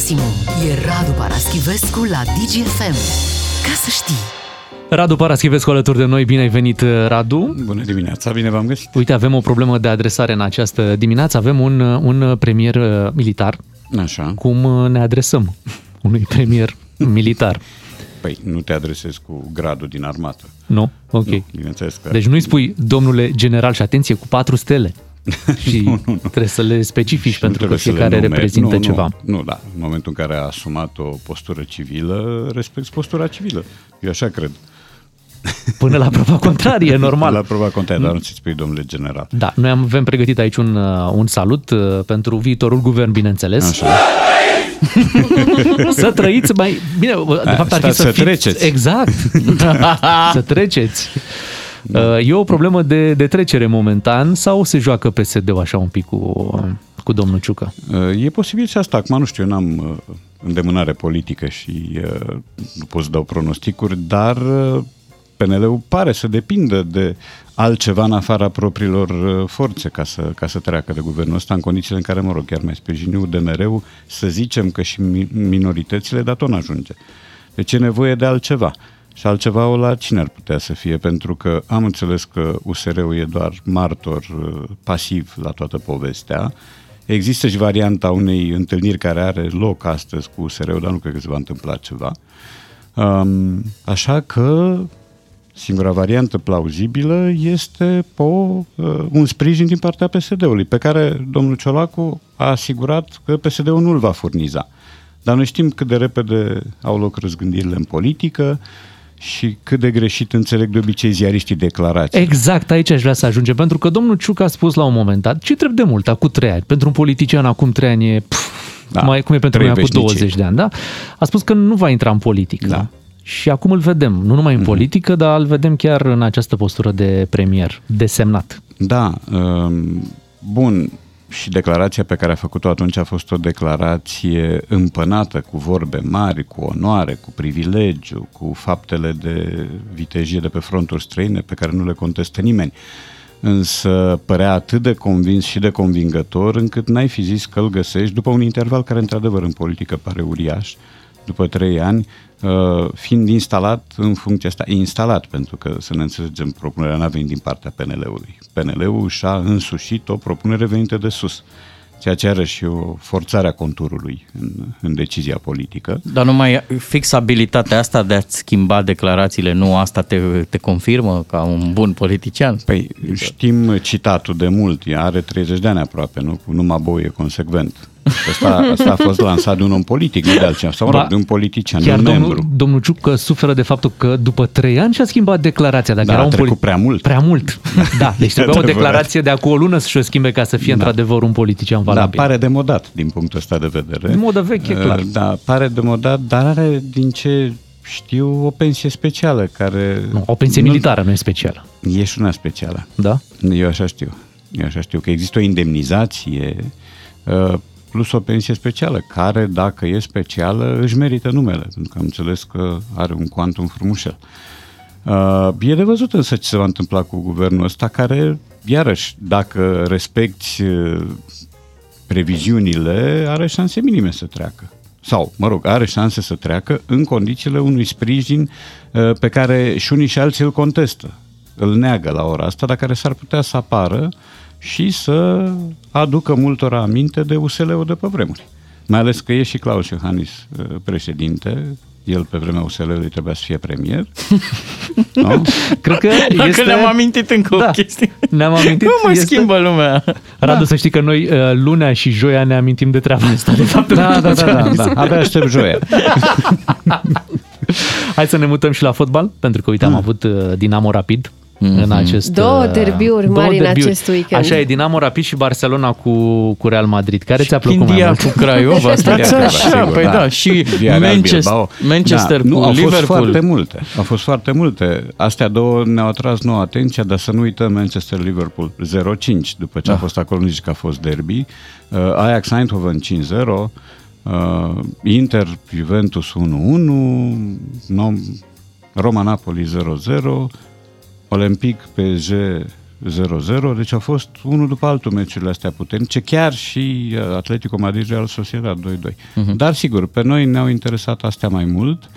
maximum. E Radu Paraschivescu la DGFM. Ca să știi. Radu Paraschivescu alături de noi, bine ai venit, Radu. Bună dimineața, bine v-am găsit. Uite, avem o problemă de adresare în această dimineață. Avem un, un premier uh, militar. Așa. Cum uh, ne adresăm unui premier militar? Păi nu te adresezi cu gradul din armată. Nu? Ok. Nu, bineînțeles că... Deci nu-i spui, domnule general, și atenție, cu patru stele. și nu, nu, nu. trebuie să le specifici și pentru că fiecare reprezintă nu, ceva. Nu, nu, da. În momentul în care a asumat o postură civilă, respecti postura civilă. Eu așa cred. Până la proba contrarie, normal. La proba contrarie, dar nu ți spui, domnule general. Da, noi avem pregătit aici un, uh, un salut uh, pentru viitorul guvern, bineînțeles. Așa. să trăiți mai... Bine, de fapt ar fi să, să fiți... treceți. Exact. să treceți. Da. E o problemă de, de trecere momentan sau se joacă PSD-ul așa un pic cu, cu domnul Ciucă? E posibil și asta. Acum nu știu, eu n-am îndemânare politică și nu pot să dau pronosticuri, dar PNL-ul pare să depindă de altceva în afara propriilor forțe ca să, ca să treacă de guvernul ăsta în condițiile în care, mă rog, chiar mai sprijini UDMR-ul, să zicem că și minoritățile, dar tot n-ajunge. Deci e nevoie de altceva. Și altceva o la cine ar putea să fie, pentru că am înțeles că USR-ul e doar martor pasiv la toată povestea. Există și varianta unei întâlniri care are loc astăzi cu USR-ul, dar nu cred că se va întâmpla ceva. Um, așa că singura variantă plauzibilă este o, uh, un sprijin din partea PSD-ului, pe care domnul Ciolacu a asigurat că PSD-ul nu-l va furniza. Dar noi știm cât de repede au loc răzgândirile în politică, și cât de greșit înțeleg de obicei ziariștii declarații. Exact, aici aș vrea să ajungem, pentru că domnul Ciuc a spus la un moment dat, ce trebuie de mult, acum trei ani, pentru un politician acum trei ani e, pf, da, mai, cum e pentru noi acum 20 de ani, da? A spus că nu va intra în politică. Da. Și acum îl vedem, nu numai în mm-hmm. politică, dar îl vedem chiar în această postură de premier, desemnat. Da, um, bun, și declarația pe care a făcut-o atunci a fost o declarație împănată cu vorbe mari, cu onoare, cu privilegiu, cu faptele de vitejie de pe fronturi străine pe care nu le contestă nimeni. Însă părea atât de convins și de convingător încât n-ai fi zis că îl găsești după un interval care într-adevăr în politică pare uriaș, după trei ani, uh, fiind instalat în funcția asta, instalat, pentru că, să ne înțelegem, propunerea n-a venit din partea PNL-ului. PNL-ul și-a însușit o propunere venită de sus ceea ce are și o forțare a conturului în, în decizia politică. Dar numai fixabilitatea asta de a-ți schimba declarațiile, nu asta te, te confirmă ca un bun politician? Păi știm citatul de mult, are 30 de ani aproape, nu? Cu numai bou e consecvent. Asta, asta a fost lansat de un om politic, nu de altcineva, sau ba, de un politician, chiar de un domnul, membru. Domnul Ciucă suferă de faptul că după trei ani și-a schimbat declarația. Dacă Da, era a un trecut poli- prea mult. Prea mult, da. Deci trebuia o Adevărat. declarație de acum o lună să-și o schimbe ca să fie Da. într-adevăr un politician Da, valabil. pare demodat din punctul ăsta de vedere. De modă veche, clar. Uh, Da, pare demodat, dar are, din ce știu, o pensie specială care... Nu, o pensie militară nu e specială. E și una specială. Da? Eu așa știu. Eu așa știu că există o indemnizație uh, plus o pensie specială, care, dacă e specială, își merită numele, pentru că am înțeles că are un quantum frumușel. Uh, e de văzut însă ce se va întâmpla cu guvernul ăsta, care, iarăși, dacă respecti uh, previziunile, are șanse minime să treacă. Sau, mă rog, are șanse să treacă în condițiile unui sprijin uh, pe care și unii și alții îl contestă. Îl neagă la ora asta, dar care s-ar putea să apară și să aducă multora aminte de USL-ul de pe vremuri. Mai ales că e și Claus Iohannis uh, președinte, el pe vremea USL-ului trebuia să fie premier. nu? Cred că Dacă este... ne-am amintit încă Da. o chestie. Ne-am amintit. Cum mă este- schimbă lumea? Radu, să știi că noi uh, lunea și joia ne amintim de treaba asta. De fapt, Da, da, da, da, da. Abia aștept joia. Hai să ne mutăm și la fotbal, pentru că, uite, am avut uh, Dinamo Rapid în acest... Două uh, derbiuri două mari în derbiuri. acest weekend. Așa e, Dinamo Rapid și Barcelona cu, cu Real Madrid. Care ți-a plăcut mai Chindia mult? cu Craiova, stați Chiar, așa, sigur, păi da. da, și Villarreal, Manchester, Bilbao. Manchester da, nu, cu au fost Liverpool. foarte multe. Au fost foarte multe. Astea două ne-au atras nouă atenția, dar să nu uităm Manchester-Liverpool 0-5, după ce a fost acolo, nu zici că a fost derby. Uh, Ajax Eindhoven 5-0, uh, Inter Juventus 1-1, Nom- Roma Napoli 0-0, Olympic PSG 0-0, deci au fost unul după altul meciurile astea puternice, chiar și uh, Atletico Madrid Real Sociedad 2-2. Uh-huh. Dar sigur, pe noi ne-au interesat astea mai mult. Uh,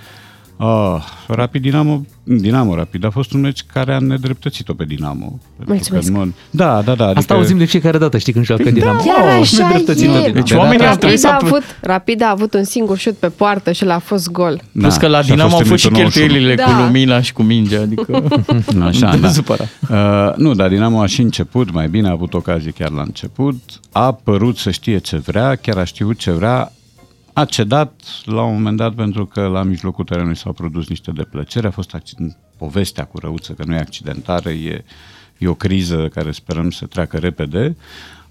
Rapid Dinamo Dinamo Rapid a fost un meci care a nedreptățit-o pe Dinamo. Mulțumesc. Mod... Da, da, da. Adică... Asta auzim de fiecare dată, știi, când joacă păi Dinamo. Da, chiar așa e. Deci oamenii au trebuit să... A avut, Rapid a avut un singur șut pe poartă și l-a fost gol. Da, Plus că la Dinamo au fost și cheltuielile da. cu lumina și cu mingea, adică... așa, da. Uh, nu, dar Dinamo a și început, mai bine a avut ocazie chiar la început, a părut să știe ce vrea, chiar a știut ce vrea, a cedat la un moment dat pentru că la mijlocul terenului s-au produs niște deplăceri, a fost accident, povestea cu răuță că nu e accidentare, e, e o criză care sperăm să treacă repede.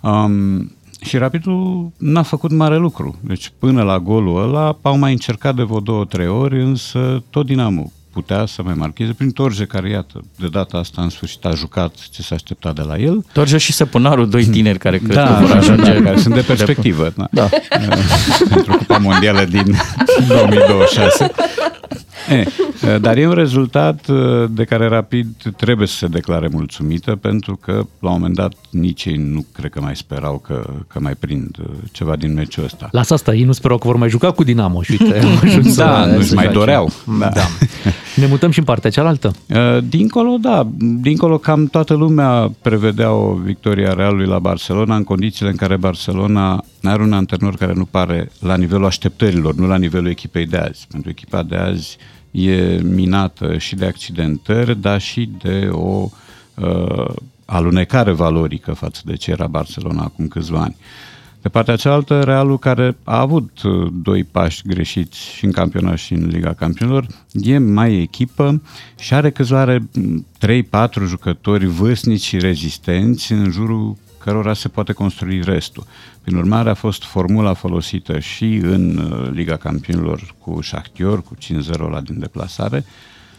Um, și Rapidul n-a făcut mare lucru. Deci până la golul ăla au mai încercat de vreo două, trei ori, însă tot Dinamo putea să mai marcheze prin Torje, care, iată, de data asta în sfârșit a jucat ce s-a așteptat de la el. Torje și Săpunarul, doi tineri care cred da, că vor ajunge. Da, care sunt de perspectivă. Da. da. Pentru Cupa Mondială din 2026. E, dar e un rezultat uh, de care Rapid trebuie să se declare mulțumită pentru că la un moment dat nici ei nu cred că mai sperau că, că mai prind uh, ceva din meciul ăsta. Lasă asta, ei nu sperau că vor mai juca cu Dinamo și uite, Da, nu-și mai doreau. Da. da. Ne mutăm și în partea cealaltă? Uh, dincolo, da. Dincolo cam toată lumea prevedea o victoria Realului la Barcelona în condițiile în care Barcelona are un antrenor care nu pare la nivelul așteptărilor, nu la nivelul echipei de azi. Pentru echipa de azi e minată și de accidentări, dar și de o uh, alunecare valorică față de ce era Barcelona acum câțiva ani. De partea cealaltă, Realul, care a avut uh, doi pași greșiți și în campionat și în Liga Campionilor, e mai echipă și are câțiva are 3-4 jucători vârstnici și rezistenți în jurul cărora se poate construi restul. Prin urmare, a fost formula folosită și în uh, Liga Campionilor cu Shakhtyor, cu 5-0 la din deplasare,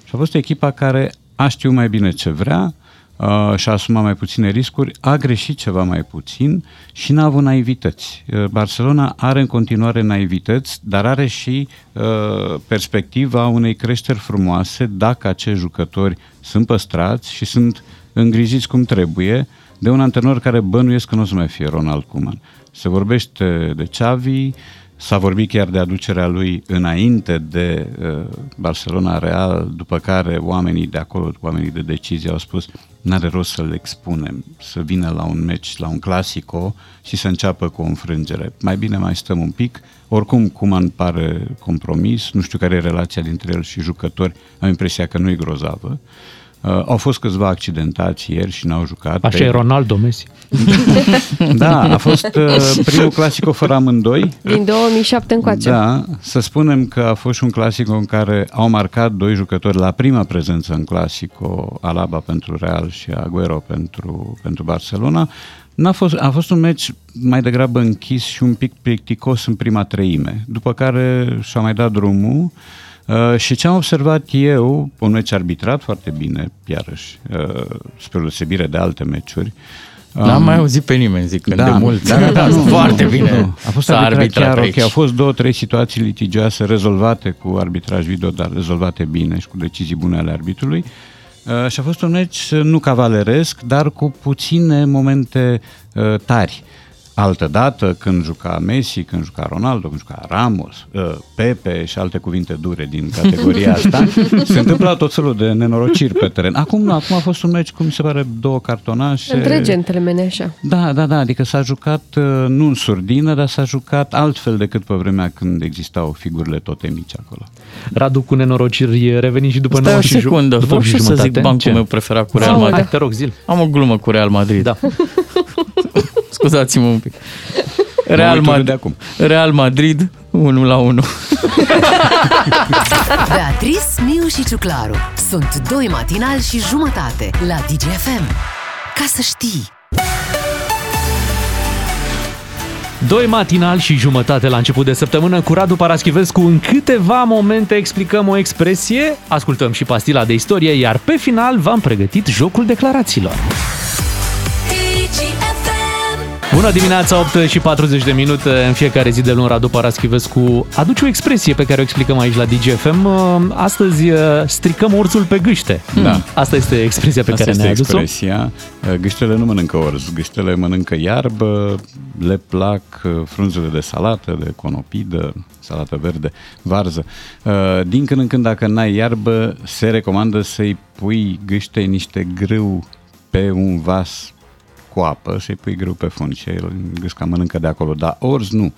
și a fost echipa care a știut mai bine ce vrea, uh, și-a asumat mai puține riscuri, a greșit ceva mai puțin și n-a avut naivități. Uh, Barcelona are în continuare naivități, dar are și uh, perspectiva unei creșteri frumoase dacă acești jucători sunt păstrați și sunt îngrijiți cum trebuie de un antrenor care bănuiesc că nu o să mai fie Ronald Koeman. Se vorbește de Xavi, s-a vorbit chiar de aducerea lui înainte de uh, Barcelona Real, după care oamenii de acolo, oamenii de decizie au spus n-are rost să-l expunem, să vină la un meci, la un clasico și să înceapă cu o înfrângere. Mai bine mai stăm un pic. Oricum, cum îmi pare compromis, nu știu care e relația dintre el și jucători, am impresia că nu e grozavă. Uh, au fost câțiva accidentați ieri și n-au jucat. Așa pe... e Ronaldo Messi. da, a fost uh, primul clasico fără amândoi. Din 2007 încoace. Da, să spunem că a fost și un clasico în care au marcat doi jucători la prima prezență în clasico, Alaba pentru Real și Aguero pentru, pentru Barcelona. N-a fost, a fost un meci mai degrabă închis și un pic plicticos în prima treime, după care și-a mai dat drumul Uh, și ce am observat eu, un meci arbitrat foarte bine, iarăși, uh, spre deosebire de alte meciuri, N-am um, mai auzit pe nimeni zic da, de mult. Da, da, da, nu, foarte bine. Nu. A fost arbitrat, arbitrat chiar ok. Au fost două, trei situații litigioase rezolvate cu arbitraj video, dar rezolvate bine și cu decizii bune ale arbitrului. Uh, și a fost un meci nu cavaleresc, dar cu puține momente uh, tari. Altă dată, când juca Messi, când juca Ronaldo, când juca Ramos, uh, Pepe și alte cuvinte dure din categoria asta, se întâmplă tot felul de nenorociri pe teren. Acum nu, acum a fost un meci, cum se pare, două cartonașe. Între gentlemane, așa. Da, da, da, adică s-a jucat uh, nu în surdină, dar s-a jucat altfel decât pe vremea când existau figurile tote mici acolo. Radu cu nenorociri reveni și după Stai 9 o secundă, după și să zic bancul meu preferat cu Real Madrid. Hai, te rog, zil. Am o glumă cu Real Madrid. Da. Scuzați-mă un pic. Real, Madrid, de acum. Real Madrid 1 la 1. Beatrice, Miu și Ciuclaru sunt doi matinali și jumătate la DGFM. Ca să știi! Doi matinal și jumătate la început de săptămână cu Radu Paraschivescu. În câteva momente explicăm o expresie, ascultăm și pastila de istorie, iar pe final v-am pregătit jocul declarațiilor. Bună dimineața, 8 și 40 de minute. În fiecare zi de luni, Radu Paraschivescu aduce o expresie pe care o explicăm aici la DGFM. Astăzi uh, stricăm orțul pe gâște. Da. Asta este expresia pe Asta care este ne-a adus-o. expresia. Uh, Gâștele nu mănâncă orz, gâștele mănâncă iarbă, le plac uh, frunzele de salată, de conopidă, salată verde, varză. Uh, Din când în când, dacă n-ai iarbă, se recomandă să-i pui gâște niște grâu pe un vas cu apă, să-i pui grâu pe fund și el gâsca mănâncă de acolo, dar orz nu.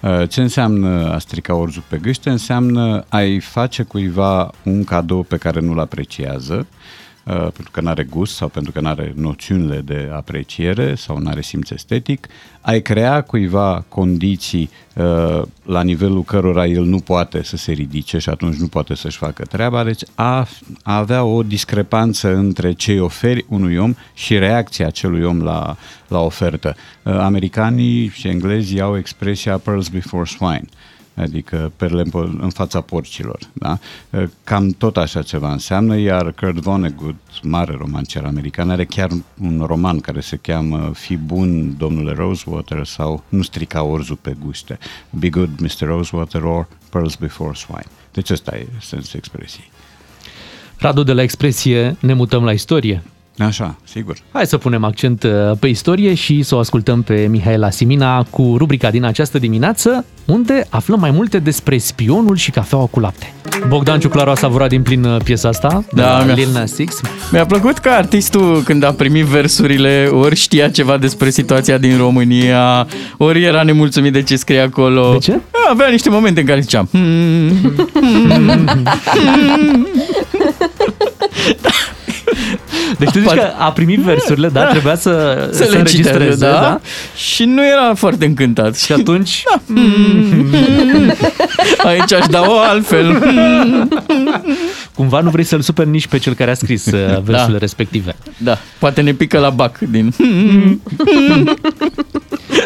Uh, Ce înseamnă a strica orzul pe gâște? Înseamnă a-i face cuiva un cadou pe care nu-l apreciază, uh, pentru că nu are gust sau pentru că nu are noțiunile de apreciere sau nu are simț estetic, ai crea cuiva condiții uh, la nivelul cărora el nu poate să se ridice și atunci nu poate să-și facă treaba, deci a, a avea o discrepanță între ce îi oferi unui om și reacția acelui om la, la ofertă. Uh, americanii și englezii au expresia pearls before swine adică perle în po- în fața porcilor. Da? Cam tot așa ceva înseamnă, iar Kurt Vonnegut, mare romancier american, are chiar un roman care se cheamă Fi bun, domnule Rosewater, sau Nu strica orzul pe guște. Be good, Mr. Rosewater, or Pearls before swine. Deci ăsta e sensul expresiei. Radu, de la expresie ne mutăm la istorie. Așa, sigur. Hai să punem accent uh, pe istorie și să o ascultăm pe Mihaela Simina cu rubrica din această dimineață, unde aflăm mai multe despre spionul și cafeaua cu lapte. Bogdan Ciuclaru a savurat din plin uh, piesa asta, de Da, la mi-a- Lil Nas X. Mi-a plăcut că artistul, când a primit versurile, ori știa ceva despre situația din România, ori era nemulțumit de ce scrie acolo. De ce? Avea niște momente în care zicea "Hmm, Deci tu zici că a primit versurile, da? Trebuia să, să le înregistreze, citează, da? Și nu era foarte încântat. Și atunci, Aici aș da o altfel. cumva nu vrei să-l superi nici pe cel care a scris uh, versurile Da. respective. Da, poate ne pică la bac din...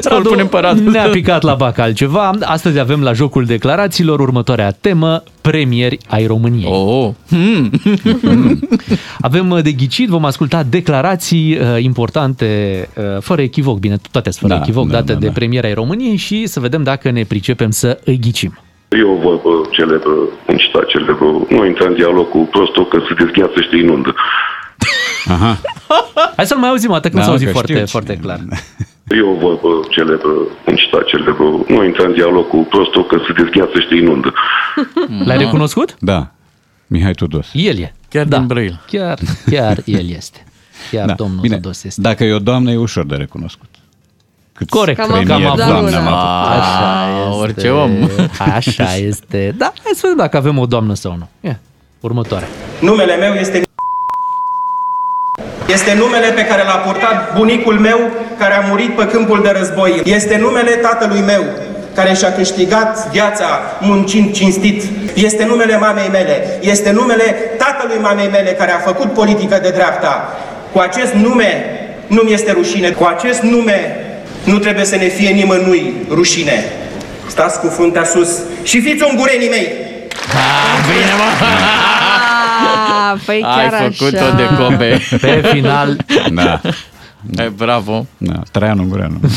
Sau îl punem pe Radu. Ne-a picat la bac altceva. Astăzi avem la jocul declarațiilor următoarea temă, premieri ai României. Oh. Hmm. Avem uh, de ghicit, vom asculta declarații uh, importante, uh, fără echivoc, bine, toate sunt fără Da, echivoc, da, date da, de da. premiera ai României și să vedem dacă ne pricepem să îi ghicim. E o vorbă celebră, un citat celebră, nu intra în dialog cu prostul că se dezgheață și te inundă. Aha. Hai să-l mai auzim, atât că nu Da, s-a auzit că foarte, știu foarte cine- clar. E o vorbă celebră, un citat celebră, nu intra în dialog cu prostul că se dezgheață și te inundă. L-ai recunoscut? Da. Mihai Tudos. El e. Chiar da. din Brăila. Chiar, chiar el este. Chiar Da. domnul Bine, Tudos este. dacă e o doamnă, e ușor de recunoscut. Cât Corect. Cam premieri acum, da, doamne da. am avut. Așa Ah, este. orice om. Așa este. Da, hai să vedem dacă avem o doamnă sau nu. Ia, următoare. Numele meu este este numele pe care l-a purtat bunicul meu care a murit pe câmpul de război. Este numele tatălui meu care și-a câștigat viața muncind cinstit. Este numele mamei mele. Este numele tatălui mamei mele care a făcut politică de dreapta. Cu acest nume nu mi este rușine. Cu acest nume nu trebuie să ne fie nimănui rușine. Stați cu fruntea sus și fiți ungurenii mei! Bine, mă! Ah, păi Ai chiar făcut-o așa. de cobe. Pe final, Da. Hai, bravo. da. Traian Ungureanu.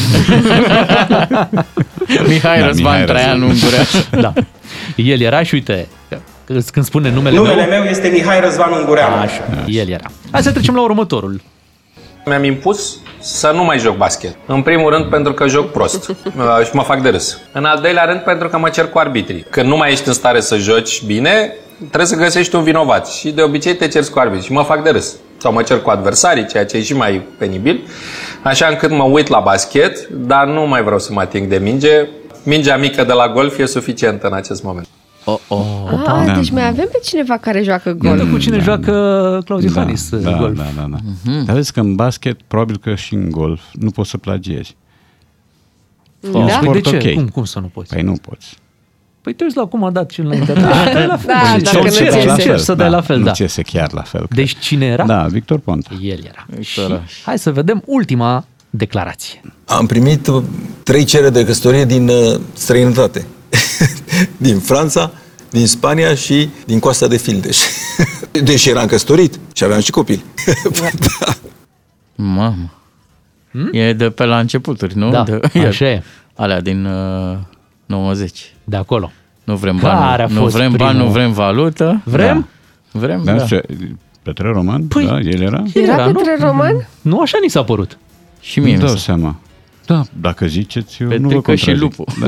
Mihai Da, Răzvan Mihai Traian Răzvan. Ungureaș. da. El era și uite, când spune numele, Numele meu, meu este Mihai Răzvan Ungureanu. Așa, el era. Hai să trecem la următorul. Mi-am impus să nu mai joc basket. În primul rând pentru că joc prost uh, și mă fac de râs. În al doilea rând pentru că mă cer cu arbitrii. Când nu mai ești în stare să joci bine, trebuie să găsești un vinovat. Și de obicei te ceri cu arbitrii și mă fac de râs. Sau mă cer cu adversarii, ceea ce e și mai penibil. Așa încât mă uit la basket, dar nu mai vreau să mă ating de minge. Mingea mică de la golf e suficientă în acest moment. Oh, oh. Ah, Da. deci mai avem pe cineva care joacă golf. Iată cu cine joacă Claudiu Da, Hanis da, golf. da, da, da. Dar vezi că în basket, probabil că și în golf, nu poți să plagiezi. Da? un Păi sport de ce? ok. Cum, cum să nu poți? Păi nu poți. Păi te uiți la cum a dat cel înainte. Da, dai la fel. Da, Și dacă sau nu încerci, ți iese. încerci să dai la fel, nu da. ți iese chiar la fel. cred. Deci cine era? Da, Victor Ponta. El era. Și Victor. hai să vedem ultima declarație. Am primit uh, trei cereri de căsătorie din uh, străinătate. din Franța, din Spania și din coasta de Fildeș. Deși eram căsătorit și aveam și copii. da. Mamă. Hmm? E de pe la începuturi, nu? Da, de, așa e. Alea din uh, 90. De acolo. Nu vrem bani, nu vrem bani, nu vrem valută. Vrem? Da. Vrem, da. da. Ce, Petre Roman? Păi, da, el era? Era, era Petre nu? Roman? Nu așa ni s-a părut. Și mie nu dau seama. Da, dacă ziceți, eu Petrică nu vă contrazic. și lupul. Da.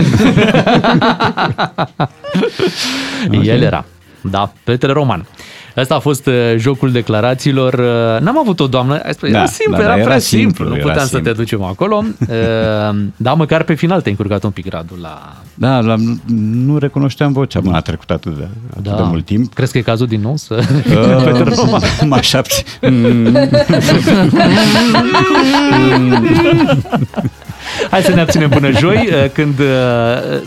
el era. Da, Petre Roman. Asta a fost uh, jocul declarațiilor. Uh, n-am avut o doamnă, spune, da, era simplu, da, era, era prea simplu, simplu nu puteam simplu. să te ducem acolo. Uh, da, măcar pe final te-ai încurcat un pic gradul la... Da, la, nu recunoșteam vocea, mă, a trecut atât de, atât da. de mult timp. Crezi că e cazul din nou să... Uh, Petre Roman. Mă așapți. Hai să ne abținem până joi, când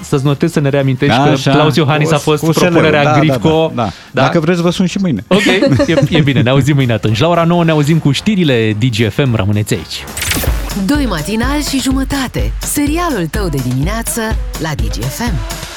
să-ți notezi să ne reamintești Așa, că Claus Iohannis a fost propunerea da, Grifco. Da, da, da. Dacă vreți, vă sun și mâine. Ok, e, e bine, ne auzim mâine atunci. La ora 9 ne auzim cu știrile DGFM, rămâneți aici. Doi matinali și jumătate, serialul tău de dimineață la DGFM.